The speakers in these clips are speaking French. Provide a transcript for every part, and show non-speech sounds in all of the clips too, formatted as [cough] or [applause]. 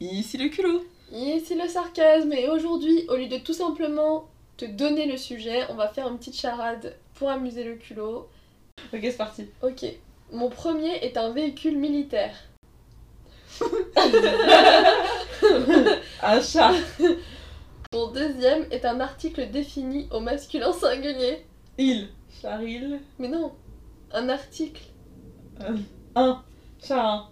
Ici le culot. Ici le sarcasme et aujourd'hui, au lieu de tout simplement te donner le sujet, on va faire une petite charade pour amuser le culot. Ok, c'est parti. Ok. Mon premier est un véhicule militaire. [laughs] Un chat. Mon deuxième est un article défini au masculin singulier. Il. Charil. Mais non, un article. Un. Chat.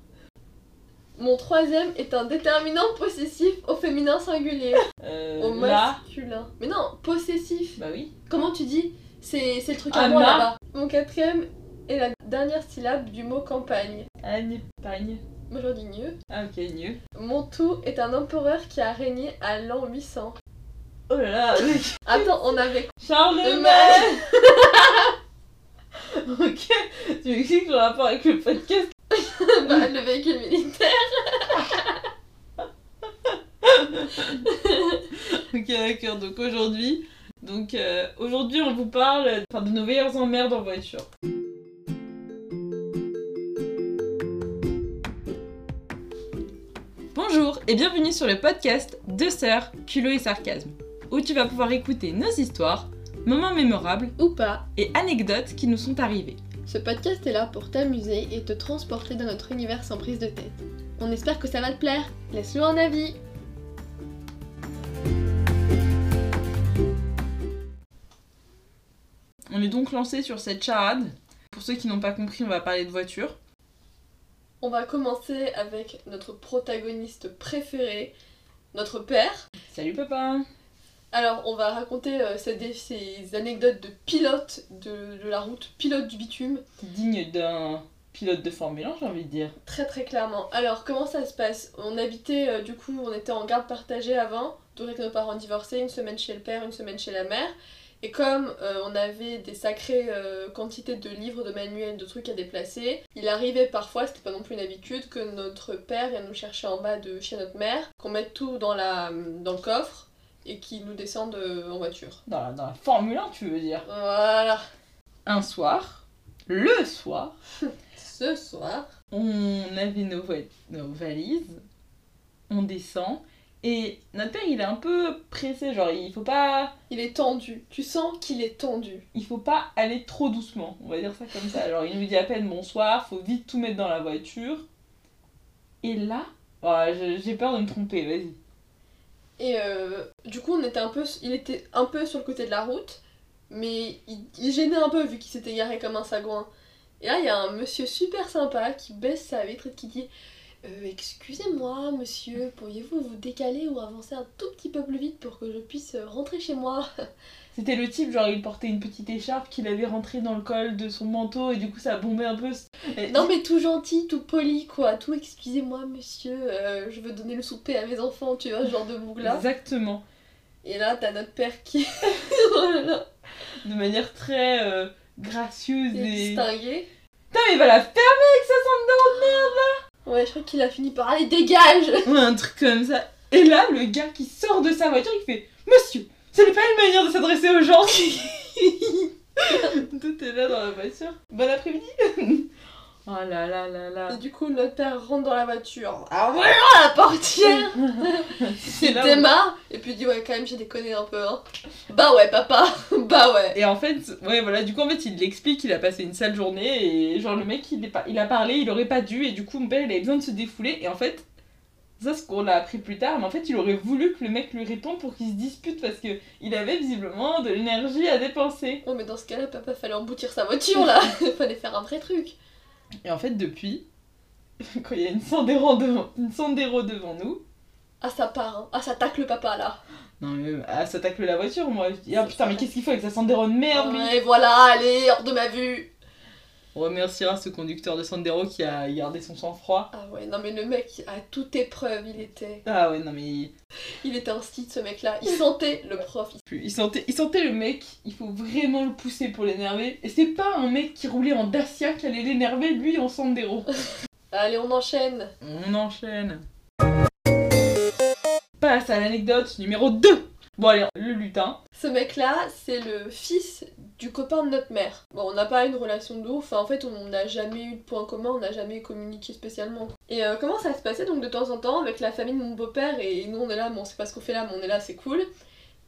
Mon troisième est un déterminant possessif au féminin singulier. Euh, Au là. masculin. Mais non, possessif. Bah oui. Comment tu dis? C'est le truc Ah, à moi là-bas. Mon quatrième est la dernière syllabe du mot campagne. Agne. Pagne. Moi j'en dis mieux. Ah ok, mieux. Mon tout est un empereur qui a régné à l'an 800. Oh là là. [laughs] Attends, on avait Charlemagne. [laughs] ok. Tu m'expliques le rapport avec le podcast bah, le véhicule militaire. [laughs] Ok, d'accord. Donc aujourd'hui, donc euh, aujourd'hui, on vous parle enfin, de nos meilleures emmerdes en voiture. Bonjour et bienvenue sur le podcast Deux sœurs, culot et sarcasme, où tu vas pouvoir écouter nos histoires, moments mémorables Ou pas. et anecdotes qui nous sont arrivés. Ce podcast est là pour t'amuser et te transporter dans notre univers sans prise de tête. On espère que ça va te plaire. Laisse-nous un avis. On est donc lancé sur cette charade. Pour ceux qui n'ont pas compris, on va parler de voiture. On va commencer avec notre protagoniste préféré, notre père. Salut papa Alors, on va raconter euh, ces, ces anecdotes de pilote de, de la route, pilote du bitume, Digne d'un pilote de Formule 1, j'ai envie de dire. très très clairement. Alors, comment ça se passe? On habitait, euh, du coup, on était en garde partagée avant, donc avec nos parents divorcés, une semaine chez le père, une semaine chez la mère. Et comme euh, on avait des sacrées quantités de livres, de manuels, de trucs à déplacer, il arrivait parfois, c'était pas non plus une habitude, que notre père vienne nous chercher en bas de chez notre mère, qu'on mette tout dans, la, dans le coffre et qu'il nous descende euh, en voiture. Dans la, dans la Formule 1, tu veux dire. Voilà. Un soir, le soir, [laughs] Ce soir, on avait nos, vo- nos valises, on descend, et notre père il est un peu pressé, genre il faut pas, il est tendu. Tu sens qu'il est tendu. il faut pas aller trop doucement, on va dire ça comme ça. Alors il nous dit à peine bonsoir, faut vite tout mettre dans la voiture. Et là, je- j'ai peur de me tromper, vas-y. Et euh, du coup, on était un peu, il était un peu sur le côté de la route, mais il, gênait un peu vu qu'il s'était garé comme un sagouin. Et là, il y a un monsieur super sympa qui baisse sa vitre et qui dit Euh, Excusez-moi, monsieur, pourriez-vous vous décaler ou avancer un tout petit peu plus vite pour que je puisse rentrer chez moi [laughs] C'était le type, genre il portait une petite écharpe qu'il avait rentrée dans le col de son manteau et du coup ça bombait un peu. Et- Non, mais tout gentil, tout poli, quoi. Tout excusez-moi, monsieur, euh, je veux donner le souper à mes enfants, tu vois, ce genre de bougla. Exactement. Et là, t'as notre père qui. [laughs] là là, De manière très euh, gracieuse et. distingué. Putain, mais il va la fermer avec sa sonde de merde Ouais, je crois qu'il a fini par aller dégage [laughs] Ouais, un truc comme ça. Et là, le gars qui sort de sa voiture, il fait Monsieur, ce n'est pas une manière de s'adresser aux gens. [laughs] Tout est là dans la voiture. Bon après-midi. Oh là là là Et là. du coup, notre père rentre dans la voiture. Ah [laughs] voilà la portière [laughs] Il où- démarre, et puis dit ouais, quand même, j'ai déconné un peu, hein. Bah ouais, papa [laughs] Bah ouais Et en fait, ouais, voilà, du coup, en fait, il l'explique, il a passé une sale journée, et genre, le mec, il, est pas, il a parlé, il aurait pas dû, et du coup, mon père, il avait besoin de se défouler, et en fait, ça, c'est ce qu'on a appris plus tard, mais en fait, il aurait voulu que le mec lui réponde pour qu'il se dispute, parce que il avait visiblement de l'énergie à dépenser. Oh, mais dans ce cas-là, papa, fallait emboutir sa voiture là Fallait faire un vrai truc Et en fait, depuis, [laughs] quand il y a une Sandero devant, une Sandero devant nous, Ah, ça part, hein. Ah, ça tacle le papa là. Non mais, ah, ça tacle la voiture, moi, je dis, ah putain, mais qu'est-ce qu'il faut avec sa Sandero de merde, lui? Ouais, voilà, allez, hors de ma vue On remerciera ce conducteur de Sandero qui a gardé son sang-froid. Ah ouais, non mais le mec, à toute épreuve, il était... Ah ouais, non mais... il- était un style, ce mec-là. Il sentait le prof. Il sentait, il sentait le mec, il faut vraiment le pousser pour l'énerver. Et c'est pas un mec qui roulait en Dacia qui allait l'énerver, lui en Sandero. [laughs] Allez, on enchaîne On enchaîne. Passe à l'anecdote numéro 2. Bon allez, le lutin. Ce mec-là, c'est le fils du copain de notre mère. Bon, on n'a pas une relation de ouf, enfin, en fait, on n'a jamais eu de point commun, on n'a jamais communiqué spécialement. Et euh, comment ça se passait donc de temps en temps avec la famille de mon beau-père et nous on est là, bon, c'est pas ce qu'on fait là, mais on est là, c'est cool.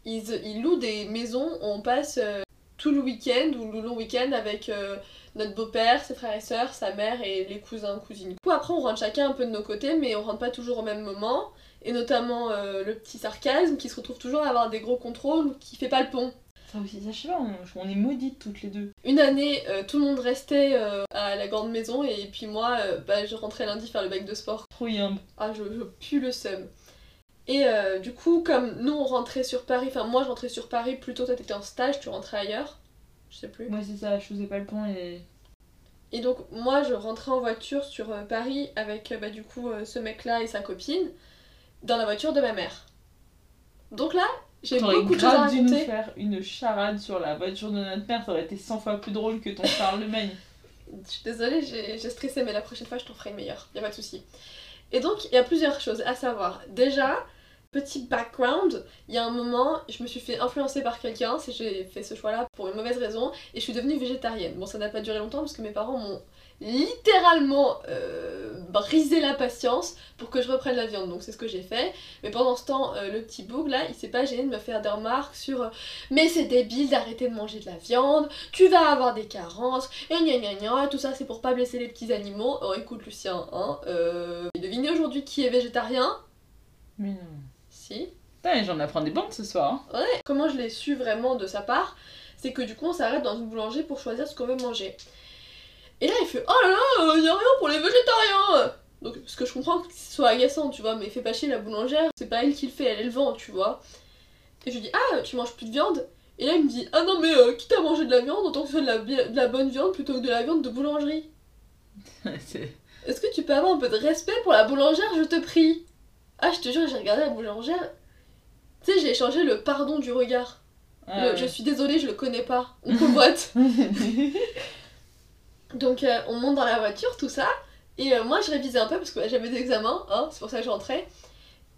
Ils, louent des maisons on passe euh, tout le week-end ou le long week-end avec euh, notre beau-père, ses frères et sœurs, sa mère et les cousins, cousines. Du coup, après, on rentre chacun un peu de nos côtés, mais on rentre pas toujours au même moment. Et notamment le petit sarcasme qui se retrouve toujours à avoir des gros contrôles qui fait pas le pont. Ça aussi, ça, je sais pas, on, on est maudites toutes les deux. Une année, euh, tout le monde restait euh, à la grande maison et puis moi, euh, bah, je rentrais lundi faire le bac de sport. Trop. Ah, je, je pue le seum. Et du coup, comme nous on rentrait sur Paris, enfin moi je rentrais sur Paris, plutôt toi t'étais en stage, tu rentrais ailleurs, je sais plus. Moi, c'est ça, je faisais pas le pont et. Et donc moi je rentrais en voiture sur Paris avec bah, du coup ce mec là et sa copine dans la voiture de ma mère. Donc là, j'ai beaucoup de choses à dû nous faire une charade sur la voiture de notre mère, ça aurait été 100 fois plus drôle que ton Charlemagne. Je suis désolée, j'ai stressé, mais la prochaine fois je t'en ferai une meilleure, y a pas de souci. Et donc, il y a plusieurs choses à savoir. Déjà, petit background, il y a un moment, je me suis fait influencer par quelqu'un, c'est j'ai fait ce choix-là pour une mauvaise raison, et je suis devenue végétarienne. Bon, ça n'a pas duré longtemps parce que mes parents m'ont littéralement euh, brisé la patience pour que je reprenne la viande, donc c'est ce que j'ai fait. Mais pendant ce temps, euh, le petit boug là, il s'est pas gêné de me faire des remarques sur euh, Mais c'est débile d'arrêter de manger de la viande, tu vas avoir des carences, et gna gna gna, tout ça c'est pour pas blesser les petits animaux. Oh écoute Lucien, hein, euh, devinez aujourd'hui qui est végétarien? Mais non. Si. Putain, mais j'en apprends des bandes ce soir. hein. Ouais. Comment je l'ai su vraiment de sa part, c'est que du coup on s'arrête dans une boulangerie pour choisir ce qu'on veut manger. Et là il fait Oh là là, il y a rien pour les végétariens Donc ce que je comprends que ce soit agaçant, tu vois, mais fais pas chier la boulangère, c'est pas elle qui le fait, elle, elle le vend, tu vois. Et je lui dis Ah, tu manges plus de viande? Et là il me dit Ah non mais euh, quitte à manger de la viande, autant que ce soit de la, bi- de la bonne viande plutôt que de la viande de boulangerie. [laughs] Est-ce que tu peux avoir un peu de respect pour la boulangère, je te prie? Ah, je te jure, j'ai regardé la boulangère. Tu sais, j'ai échangé le pardon du regard. Ah, Le ouais. Je suis désolée, je le connais pas. On convoite. [laughs] [laughs] Donc euh, on monte dans la voiture, tout ça. Et euh, moi je révisais un peu parce que j'avais des examens, hein, c'est pour ça que je rentrais.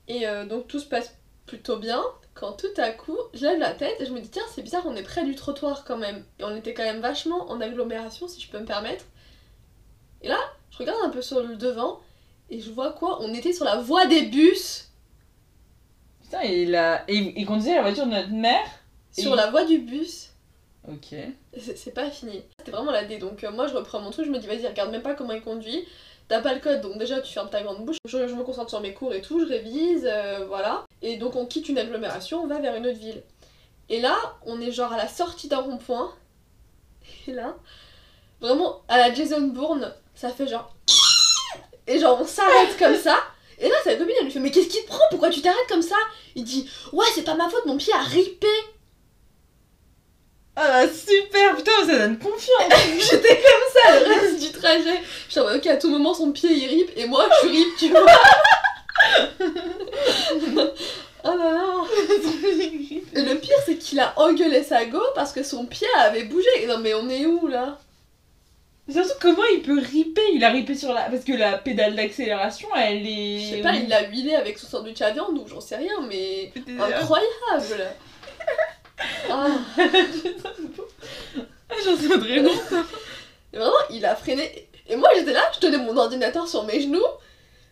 Et euh, donc tout se passe plutôt bien. Quand tout à coup, je lève la tête et je me dis tiens c'est bizarre, on est près du trottoir quand même. Et on était quand même vachement en agglomération si je peux me permettre. Et là, je regarde un peu sur le devant et je vois quoi? On était sur la voie des bus. Putain, il, a... il conduisait la voiture de notre mère Sur la voie du bus. Ok. C'est pas fini. C'était vraiment la D. Donc euh, moi je reprends mon truc, je me dis vas-y regarde même pas comment il conduit. T'as pas le code donc déjà tu fermes ta grande bouche. Je, me concentre sur mes cours et tout, je révise, euh, voilà. Et donc on quitte une agglomération, on va vers une autre ville. Et là on est genre à la sortie d'un rond-point. [laughs] Et là, vraiment à la Jason Bourne, ça fait genre... [laughs] Et genre on s'arrête comme ça. Et là sa copine elle lui fait mais qu'est-ce qui te prend? Pourquoi tu t'arrêtes comme ça? Il dit ouais c'est pas ma faute, mon pied a ripé. Ah super, putain, ça donne confiance. [laughs] J'étais comme ça le reste du trajet. Je mode, ok, à tout moment son pied il rip et moi je rip, tu vois. [laughs] oh là là. [laughs] Et le pire c'est qu'il a engueulé sa go parce que son pied avait bougé. Et non mais on est où là? Surtout comment il peut ripper? Il a ripé sur la... Parce que la pédale d'accélération, elle est... Je sais pas, il l'a huilé avec son sandwich à viande ou j'en sais rien, mais incroyable. Ah. [laughs] Ah, j'en sais vraiment. Et vraiment, il a freiné. Et moi j'étais là, je tenais mon ordinateur sur mes genoux.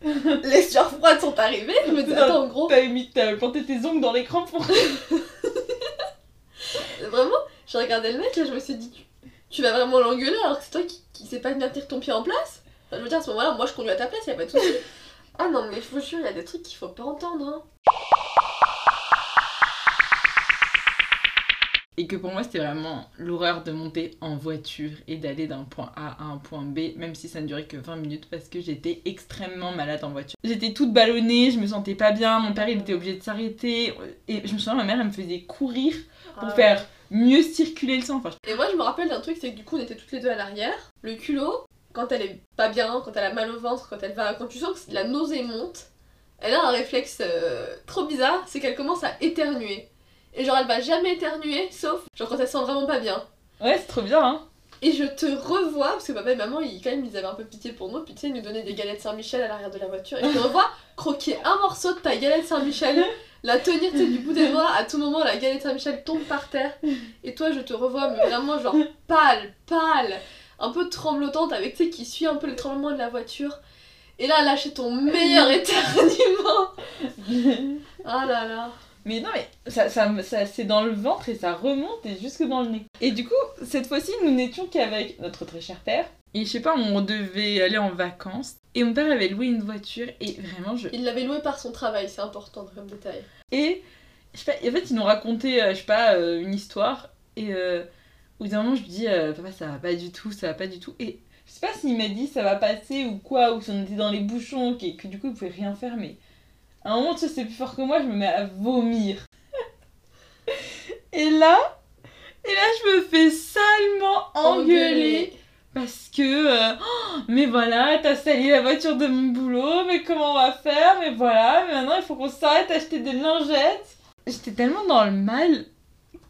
Les sueurs froides sont arrivées. Je me disais, attends, gros. T'avais mis... Planté tes ongles dans l'écran pour... [laughs] Vraiment, j'ai regardé le mec là, je me suis dit, tu, tu vas vraiment l'engueuler alors que c'est toi qui, qui sais pas bien tenir ton pied en place? Enfin, Je veux dire, à ce moment-là, moi je conduis à ta place, y a pas de soucis. ah non, mais je vous jure, il y a des trucs qu'il faut pas entendre. Hein. Et que pour moi, c'était vraiment l'horreur de monter en voiture et d'aller d'un point A à un point B, même si ça ne durait que 20 minutes parce que j'étais extrêmement malade en voiture. J'étais toute ballonnée, je me sentais pas bien, mon père il était obligé de s'arrêter. Et je me souviens, ma mère elle me faisait courir pour Ah. faire mieux circuler le sang. Enfin, Et moi, je me rappelle d'un truc, c'est que du coup, on était toutes les deux à l'arrière. Le culot, quand elle est pas bien, quand elle a mal au ventre, quand elle va, quand tu sens que la nausée monte, elle a un réflexe euh, trop bizarre, c'est qu'elle commence à éternuer. Et genre, elle va jamais éternuer, sauf genre quand elle se sent vraiment pas bien. ouais, c'est trop bien, hein. Et je te revois, parce que papa et maman, ils, quand même, ils avaient un peu pitié pour nous, puis tu sais, ils nous donnaient des galettes Saint-Michel à l'arrière de la voiture, et je te revois croquer un morceau de ta galette Saint-Michel [laughs] la tenir du bout des doigts, à tout moment la galette Saint-Michel tombe par terre, et toi je te revois mais vraiment genre pâle, pâle, un peu tremblotante avec tu sais qui suit un peu le tremblement de la voiture. Et là, lâcher ton meilleur [laughs] éternuement. Ah là là. Mais non, mais ça, ça, ça- c'est dans le ventre et ça remonte et jusque dans le nez. Et du coup, cette fois-ci, nous n'étions qu'avec notre très cher père. Et je sais pas, on devait aller en vacances. Et mon père avait loué une voiture et vraiment, je. Il l'avait loué par son travail, c'est important comme détail. Et je sais pas, en fait, ils nous racontaient, euh, je sais pas, euh, une histoire. Et euh, au bout d'un moment, je lui dis, euh, papa, ça va pas du tout, ça va pas du tout. Et je sais pas s'il m'a dit ça va passer ou quoi, ou si on était dans les bouchons, que, que du coup, il pouvait rien faire. Mais à un moment, tu sais, c'est plus fort que moi, je me mets à vomir. et là, et là, je me fais salement engueuler. Parce que, euh, Oh, mais voilà, t'as sali la voiture de mon boulot, mais comment on va faire? Mais voilà, mais maintenant il faut qu'on s'arrête d'acheter des lingettes. J'étais tellement dans le mal.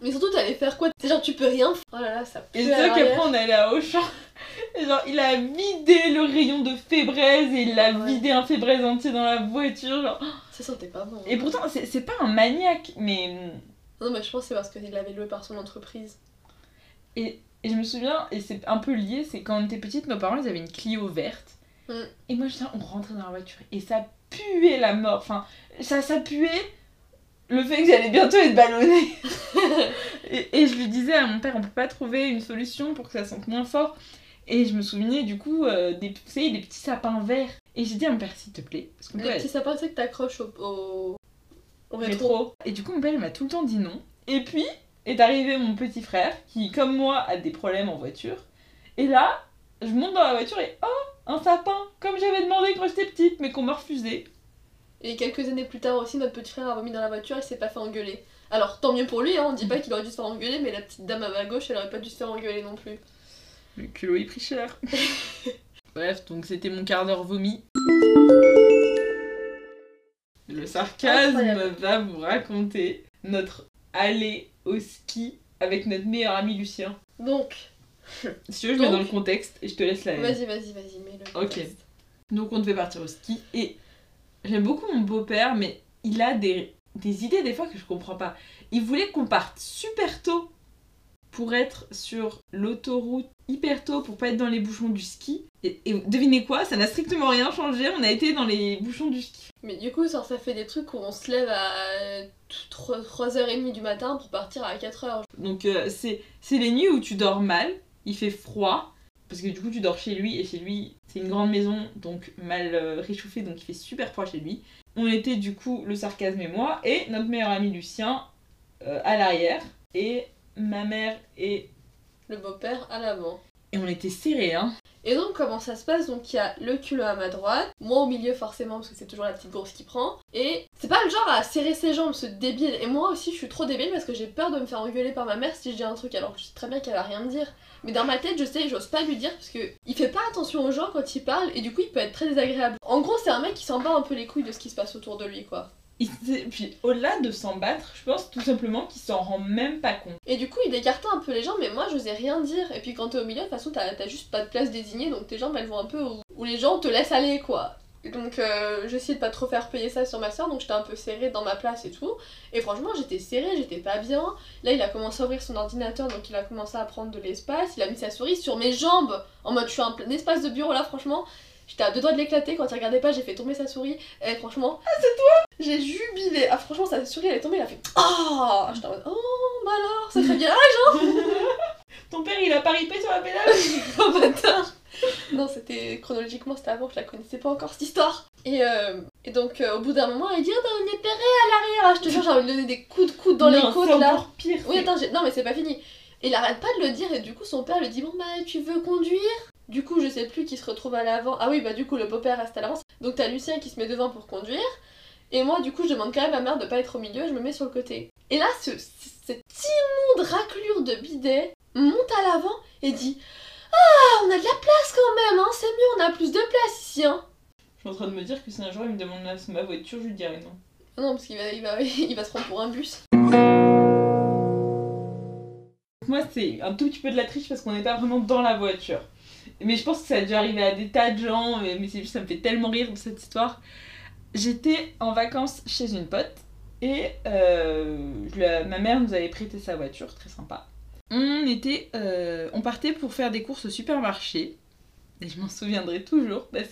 Mais surtout, t'allais faire quoi? C'est genre, tu peux rien. f- Oh là là, ça pue. Et c'est qu'après on allait à Auchan. [laughs] Et genre, il a vidé le rayon de fébraise et il a Ouais. vidé un fébraise entier dans la voiture. Genre. [gasps] Ça sentait pas bon. Et pourtant, c'est c'est pas un maniaque, mais. Non, mais je pense que c'est parce qu'il l'avait loué par son entreprise. Et, et je me souviens, et c'est un peu lié, c'est quand on était petite, nos parents ils avaient une Clio verte. Mm. Et moi, je on rentrait dans la voiture et ça puait la mort. Enfin, ça, ça puait le fait que j'allais bientôt être ballonnée. [laughs] et, et je lui disais à mon père, on peut pas trouver une solution pour que ça sente moins fort. Et je me souvenais du coup euh, des, vous savez, des petits sapins verts. Et j'ai dit à mon père, s'il te plaît, parce Les petits sapins, sais que t'accroches au, au... au rétro. rétro. Et du coup, mon père, il m'a tout le temps dit non. Et puis, est arrivé mon petit frère, qui, comme moi, a des problèmes en voiture. Et là, je monte dans la voiture et oh, un sapin, comme j'avais demandé quand j'étais petite, mais qu'on m'a refusé. Et quelques années plus tard aussi, notre petit frère a vomi dans la voiture et s'est pas fait engueuler. Alors tant mieux pour lui, hein, on dit pas qu'il aurait dû se faire engueuler, mais la petite dame à ma gauche, elle aurait pas dû se faire engueuler non plus. Le culot est pris cher. [laughs] Bref, donc c'était mon quart d'heure vomi. Le sarcasme Incroyable. va vous raconter notre allée au ski avec notre meilleur ami Lucien. Donc, Si tu veux, je mets dans le contexte et je te laisse la vas-y, vas-y, vas-y, mets-le. Ok. Donc on devait partir au ski et j'aime beaucoup mon beau-père, mais il a des, des idées des fois que je comprends pas. Il voulait qu'on parte super tôt pour être sur l'autoroute hyper tôt pour pas être dans les bouchons du ski. Et, et devinez quoi, ça n'a strictement rien changé, on a été dans les bouchons du ski. Mais du coup, ça, ça fait des trucs où on se lève à 3h30 du matin pour partir à 4h. Donc euh, c'est c'est les nuits où tu dors mal, il fait froid, parce que du coup tu dors chez lui et chez lui c'est une grande maison donc mal euh, réchauffée donc il fait super froid chez lui. On était du coup le sarcasme et moi et notre meilleur ami Lucien euh, à l'arrière et ma mère et Le beau-père à l'avant. Et on était serrés hein. Et donc, comment ça se passe? Donc, il y a le culot à ma droite, moi au milieu, forcément, parce que c'est toujours la petite grosse qui prend. Et c'est pas le genre à serrer ses jambes, ce débile. Et moi aussi, je suis trop débile parce que j'ai peur de me faire engueuler par ma mère si je dis un truc, alors que je sais très bien qu'elle va rien me dire. Mais dans ma tête, je sais, j'ose pas lui dire parce que il fait pas attention aux gens quand il parle et du coup, il peut être très désagréable. En gros, c'est un mec qui s'en bat un peu les couilles de ce qui se passe autour de lui, quoi. S'est- puis au-delà de s'en battre, je pense tout simplement qu'il s'en rend même pas compte. Et du coup, il écartait un peu les jambes, mais moi, j'osais rien dire. Et puis, quand t'es au milieu, de toute façon, t'as juste pas de place désignée, donc tes jambes, elles vont un peu où, les gens te laissent aller, quoi. Et Donc, euh, j'essayais de pas trop faire payer ça sur ma soeur, donc j'étais un peu serrée dans ma place et tout. Et franchement, j'étais serrée, j'étais pas bien. Là, il a commencé à ouvrir son ordinateur, donc il a commencé à prendre de l'espace. Il a mis sa souris sur mes jambes, en mode, je suis un plein espace de bureau là, franchement. J'étais à deux doigts de l'éclater, quand il regardait pas, j'ai fait tomber sa souris. Et franchement, ah, c'est toi J'ai jubilé. Ah, franchement, sa souris, elle est tombée, il a fait Ah J'étais en mode, oh, bah alors, ça fait bien [laughs] Ton père il a pas ripé sur la pédale Oh [laughs] bâtard Non, c'était chronologiquement, c'était avant, je la connaissais pas encore cette histoire. Et, euh, et donc, euh, au bout d'un moment, elle dit Ah, bah, on est perré à l'arrière Ah, Je te jure, j'ai envie de lui donner des coups de coude dans les Non, côtes c'est là. pire. Oui, attends, non, mais c'est pas fini. Et il arrête pas de le dire, et du coup, son père lui dit Bon, bah, tu veux conduire? Du coup, je sais plus qui se retrouve à l'avant. Ah oui, bah, du coup, le beau-père reste à l'avant. Donc, t'as Lucien qui se met devant pour conduire. Et moi, du coup, je demande quand même à ma mère de pas être au milieu, je me mets sur le côté. Et là, ce, cette immonde raclure de bidet monte à l'avant et dit Ah, on a de la place quand même, hein, c'est mieux, on a plus de place ici, hein. Je suis en train de me dire que si un jour il me demande ma, voiture, je lui dirais non. Non, parce qu'il va, il va, [laughs] il va se prendre pour un bus. Moi, c'est un tout petit peu de la triche parce qu'on n'est pas vraiment dans la voiture. Mais je pense que ça a dû arriver à des tas de gens, mais, mais c'est juste, ça me fait tellement rire cette histoire. J'étais en vacances chez une pote Et euh, ma mère nous avait prêté sa voiture, très sympa. On était, euh, on partait pour faire des courses au supermarché. Et je m'en souviendrai toujours. Parce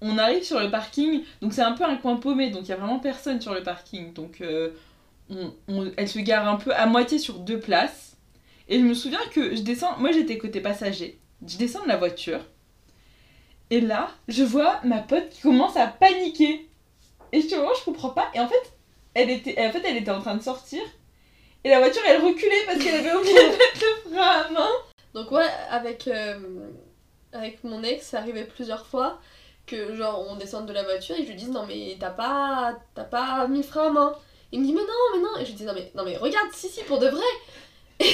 on arrive sur le parking, donc c'est un peu un coin paumé, donc il y a vraiment personne sur le parking. Donc euh, elle se gare un peu à moitié sur deux places. Et je me souviens que je descends, moi j'étais côté passager, je descends de la voiture. Et là, je vois ma pote qui commence à paniquer. Et je te vois, je comprends pas. Et en fait, elle était, en fait, elle était en train de sortir. Et la voiture, elle reculait parce qu'elle avait oublié de mettre le frein à main. Donc ouais, avec, euh, avec mon ex, ça arrivait plusieurs fois que genre on descende de la voiture et je lui dis non mais t'as pas t'as pas mis le frein à main. Il me dit mais non mais non et je lui dis non mais non mais regarde si si pour de vrai.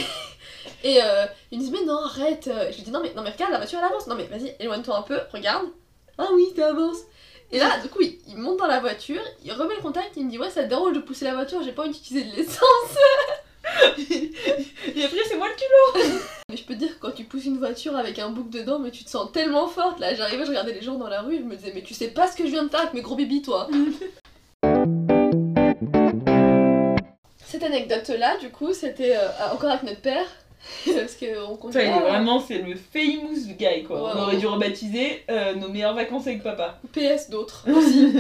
Et euh, il me dit mais non arrête. Je lui dis non mais non mais regarde la voiture elle avance. Non mais vas-y éloigne-toi un peu regarde. Ah oui ça avance. Et là du coup il, il monte dans la voiture, il remet le contact, il me dit ouais ça te dérange de pousser la voiture, j'ai pas envie d'utiliser de l'essence. [laughs] Et après, c'est moi le culot. [laughs] Mais je peux te dire, quand tu pousses une voiture avec un bouc dedans, mais tu te sens tellement forte. Là, j'arrivais, je regardais les gens dans la rue, je me disais, mais tu sais pas ce que je viens de faire avec mes gros bébés, toi. [laughs] Cette anecdote-là, du coup, c'était euh, encore avec notre père. [laughs] Parce qu'on il est vraiment, c'est le famous guy, quoi. Ouais, On aurait ouais. dû rebaptiser euh, nos meilleures vacances avec papa. PS d'autres [laughs] aussi.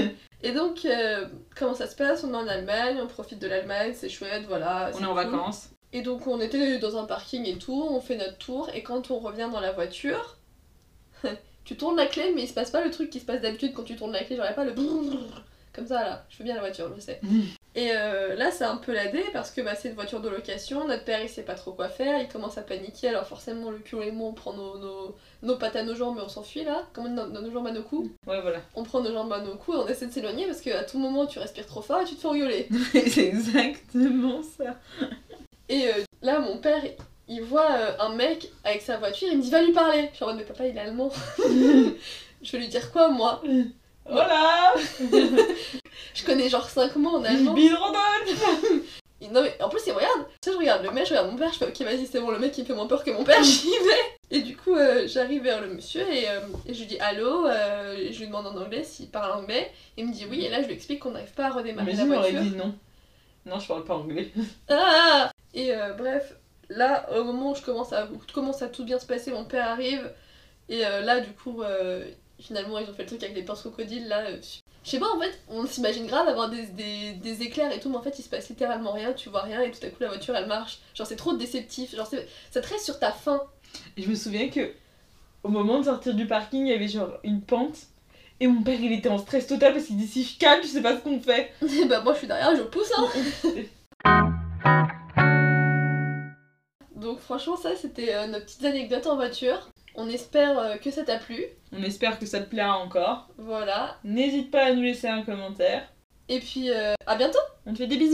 Et donc, euh, comment ça se passe? On est en Allemagne, on profite de l'Allemagne, c'est chouette, voilà. On est en vacances. Et donc on était dans un parking et tout, on fait notre tour, et quand on revient dans la voiture, [laughs] tu tournes la clé, mais il se passe pas le truc qui se passe d'habitude quand tu tournes la clé, genre y a pas le brrrr, comme ça là, je fais bien la voiture, je sais. Mm. Et euh, là c'est un peu ladé parce que bah, c'est une voiture de location, notre père il sait pas trop quoi faire, il commence à paniquer, alors forcément le cul et moi on prend nos, nos, nos pattes à nos jambes et on s'enfuit là, comme dit, nos, nos jambes à nos coups, Ouais, voilà. on prend nos jambes à nos coups et on essaie de s'éloigner parce qu'à tout moment tu respires trop fort et tu te fais engueuler. [laughs] c'est exactement ça. Et euh, là, mon père, il voit euh, un mec avec sa voiture, il me dit va lui parler. Je suis en mode mais papa, il est allemand. [laughs] [laughs] je vais lui dire quoi moi? Voilà Je connais genre 5 mots en allemand. Bill Rodolphe Et [laughs] non mais en plus il regarde. Tu sais, je regarde le mec, je regarde mon père, je fais ok vas-y c'est bon, le mec il me fait moins peur que mon père, [laughs] j'y vais. Et du coup euh, j'arrive vers le monsieur et, euh, et je lui dis allô, euh, et je lui demande en anglais s'il parle anglais. Il me dit oui et là je lui explique qu'on n'arrive pas à redémarrer Mais la voiture. dit non. Non, je parle pas anglais. Ah Et euh, bref, là, au moment où je commence à, commence à tout bien se passer, mon père arrive. Et là, du coup, finalement, ils ont fait le truc avec les pinces crocodiles. Là, euh, je sais pas, en fait, on s'imagine grave avoir des, des, des éclairs et tout, mais en fait, il se passe littéralement rien, tu vois rien, et tout à coup, la voiture, elle marche. Genre, c'est trop déceptif. Genre, ça te reste sur ta faim. Et je me souviens que au moment de sortir du parking, il y avait genre une pente. Et mon père, il était en stress total parce qu'il dit si je calme, je sais pas ce qu'on fait. Et [laughs] bah, moi, je suis derrière, je pousse, hein. [laughs] Donc, franchement, ça, c'était euh, nos petites anecdotes en voiture. On espère euh, que ça t'a plu. On espère que ça te plaira encore. Voilà. N'hésite pas à nous laisser un commentaire. Et puis, euh, à bientôt! On te fait des bisous.